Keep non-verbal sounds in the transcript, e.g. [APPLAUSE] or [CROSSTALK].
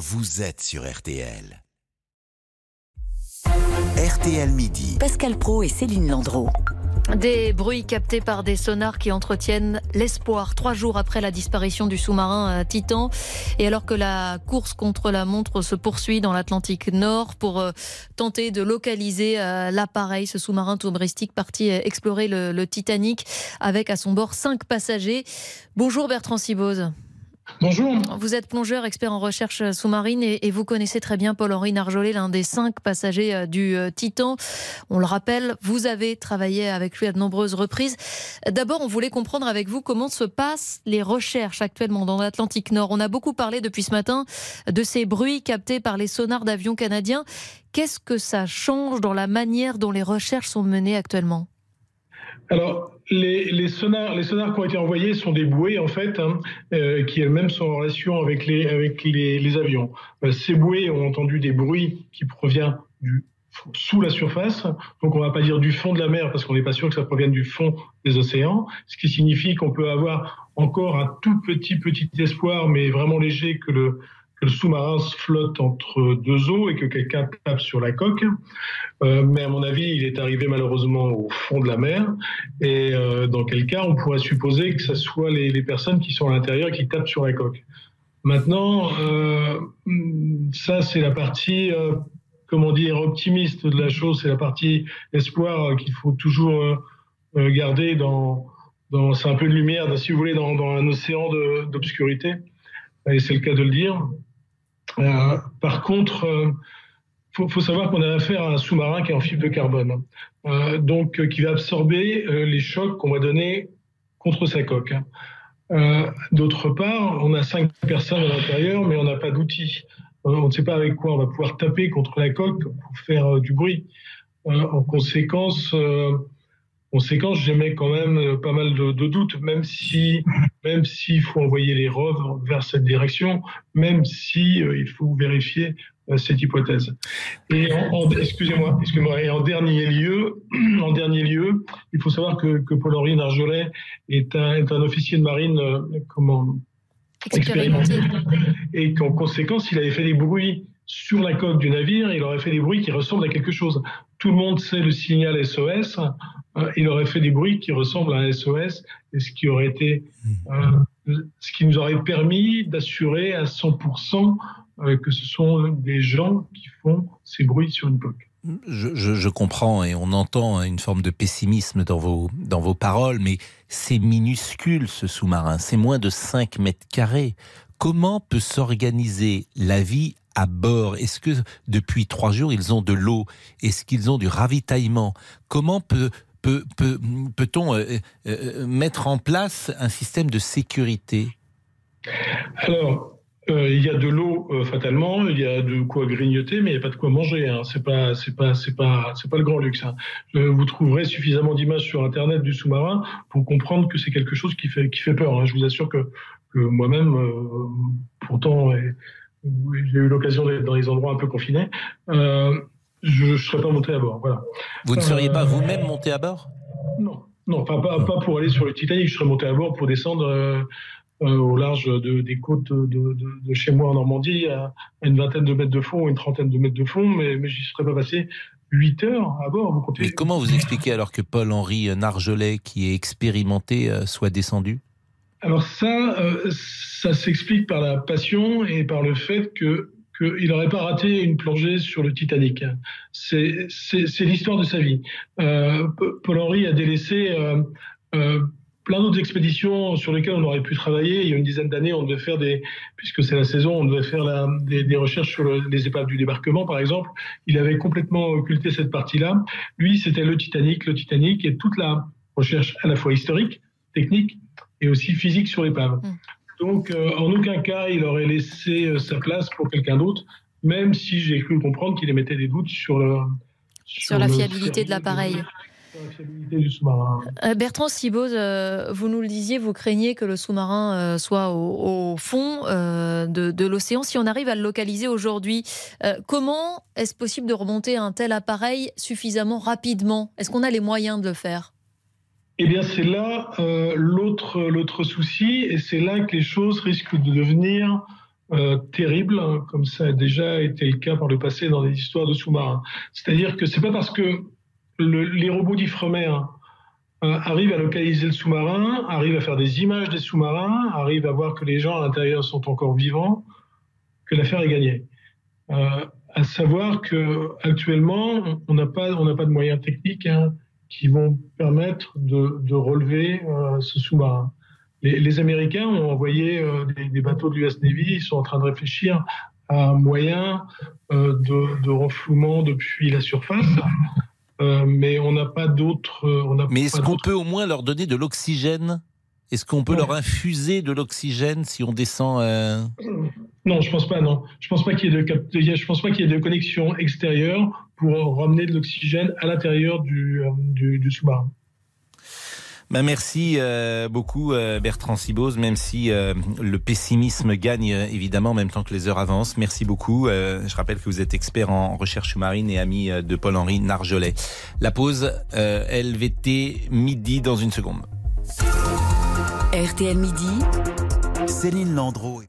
vous êtes sur RTL. RTL Midi. Pascal Pro et Céline Landreau. Des bruits captés par des sonars qui entretiennent l'espoir trois jours après la disparition du sous-marin euh, Titan et alors que la course contre la montre se poursuit dans l'Atlantique Nord pour euh, tenter de localiser euh, l'appareil, ce sous-marin touristique parti explorer le, le Titanic avec à son bord cinq passagers. Bonjour Bertrand Sibose. Bonjour. Vous êtes plongeur, expert en recherche sous-marine et, vous connaissez très bien Paul-Henri Narjolet, l'un des cinq passagers euh, du euh, Titan. On le rappelle, vous avez travaillé avec lui à de nombreuses reprises. D'abord, on voulait comprendre avec vous comment se passent les recherches actuellement dans l'Atlantique Nord. On a beaucoup parlé depuis ce matin de ces bruits captés par les sonars d'avions canadiens. Qu'est-ce que ça change dans la manière dont les recherches sont menées actuellement? Alors, les, sonars, les sonars qui ont été envoyés sont des bouées, en fait, hein, euh, qui elles-mêmes sont en relation avec les, avec les, avions. Euh, ces bouées ont entendu des bruits qui proviennent du, sous la surface. Donc, on ne va pas dire du fond de la mer parce qu'on n'est pas sûr que ça provienne du fond des océans. Ce qui signifie qu'on peut avoir encore un tout petit, petit espoir, mais vraiment léger, que le, que le sous-marin flotte entre deux eaux et que quelqu'un tape sur la coque. Euh, mais à mon avis, il est arrivé malheureusement au fond de la mer. Et euh, dans quel cas, on pourrait supposer que ce soit les, personnes qui sont à l'intérieur qui tapent sur la coque. Maintenant, euh, ça c'est la partie, comment dire, optimiste de la chose. C'est la partie espoir qu'il faut toujours garder dans, dans c'est un peu de lumière, si vous voulez, dans un océan d'obscurité. Et c'est le cas de le dire. Euh, par contre, il euh, faut, savoir qu'on a affaire à un sous-marin qui est en fibre de carbone, euh, donc qui va absorber les chocs qu'on va donner contre sa coque. D'autre part, on a cinq personnes à l'intérieur, mais on n'a pas d'outils. on ne sait pas avec quoi on va pouvoir taper contre la coque pour faire du bruit. en conséquence, conséquence, j'émets quand même pas mal de, doutes, même si, même s'il faut envoyer les rovres vers cette direction, même si euh, il faut vérifier euh, cette hypothèse. Et en, excusez-moi, excusez-moi. Et en dernier lieu, [CLEARS THROAT] en dernier lieu, il faut savoir que, que Paul-Henri Narjolet est un, est un officier de marine, comment expérimenté, et qu'en conséquence, il avait fait des bruits sur la coque du navire, il aurait fait des bruits qui ressemblent à quelque chose. Tout le monde sait le signal SOS. Euh, il aurait fait des bruits qui ressemblent à un SOS, et ce qui aurait été, euh, ce qui nous aurait permis d'assurer à 100% euh, que ce sont des gens qui font ces bruits sur une coque. Je, je, je, comprends et on entend une forme de pessimisme dans vos, dans vos paroles, mais c'est minuscule ce sous-marin, c'est moins de 5 mètres carrés. Comment peut s'organiser la vie à bord Est-ce que depuis trois jours, ils ont de l'eau? Est-ce qu'ils ont du ravitaillement? Comment peut, peut, peut, peut-on euh, euh, mettre en place un système de sécurité? Alors, euh, il y a de l'eau fatalement, il y a de quoi grignoter, mais il n'y a pas de quoi manger. Hein. C'est pas, c'est pas, c'est pas, c'est pas le grand luxe. Hein. vous trouverez suffisamment d'images sur Internet du sous-marin pour comprendre que c'est quelque chose qui fait, qui fait peur. Hein. Je vous assure que, que moi-même, pourtant, j'ai eu l'occasion d'être dans les endroits un peu confinés. Euh, je ne serais pas monté à bord. Voilà. Vous ne seriez pas euh, vous-même monté à bord? Non, non, pas, pas, pour aller sur le Titanic. Je serais monté à bord pour descendre euh, au large de, des côtes de, de, chez moi en Normandie, à une vingtaine de mètres de fond, une trentaine de mètres de fond, mais, mais j'y serais pas passé 8 heures à bord. Vous comptez? Mais comment vous expliquez alors que Paul-Henri Nargelet, qui est expérimenté, soit descendu? Alors ça, ça s'explique par la passion et par le fait que qu'il n'aurait pas raté une plongée sur le Titanic. C'est l'histoire de sa vie. Euh, Paul-Henri a délaissé euh, euh, plein d'autres expéditions sur lesquelles on aurait pu travailler. Il y a une dizaine d'années, on devait faire des, puisque c'est la saison, on devait faire des, recherches sur les épaves du débarquement, par exemple. Il avait complètement occulté cette partie-là. Lui, c'était le Titanic, le Titanic et toute la recherche à la fois historique, technique et aussi physique sur l'épave. Mmh. Donc, euh, en aucun cas, il aurait laissé euh, sa place pour quelqu'un d'autre, même si j'ai cru comprendre qu'il émettait des doutes sur, le, sur, la fiabilité de l'appareil. Euh, Bertrand Sibose, vous nous le disiez, vous craignez que le sous-marin soit au, fond de, de l'océan. Si on arrive à le localiser aujourd'hui, comment est-ce possible de remonter un tel appareil suffisamment rapidement? Est-ce qu'on a les moyens de le faire? Eh bien, c'est là euh, l'autre souci, et c'est là que les choses risquent de devenir euh, terrible, hein, comme ça a déjà été le cas par le passé dans des histoires de sous-marins. C'est-à-dire que c'est pas parce que le, les robots d'Ifremer hein, euh, arrivent à localiser le sous-marin, arrivent à faire des images des sous-marins, arrivent à voir que les gens à l'intérieur sont encore vivants, que l'affaire est gagnée. À savoir que actuellement, on n'a pas, on n'a pas de moyens techniques hein, qui vont permettre de, de relever euh, ce sous-marin. Les, les, Américains ont envoyé euh, des, des, bateaux de l'US Navy, ils sont en train de réfléchir à un moyen euh, de, de, renflouement depuis la surface. Mais on n'a pas d'autres. Mais est-ce qu'on peut au moins leur donner de l'oxygène? Est-ce qu'on peut ouais. leur infuser de l'oxygène si on descend. Non, je pense pas. Non, je pense pas qu'il y ait de, je pense pas qu'il y ait de connexion extérieure pour ramener de l'oxygène à l'intérieur du, du, du sous-marin. Ben merci euh, beaucoup euh, Bertrand Sibose, même si euh, le pessimisme gagne euh, évidemment en même temps que les heures avancent. Merci beaucoup. Euh, je rappelle que vous êtes expert en recherche sous-marine et ami de Paul-Henri Narjolet. La pause LVT midi dans une seconde. RTL midi. Céline Landreau.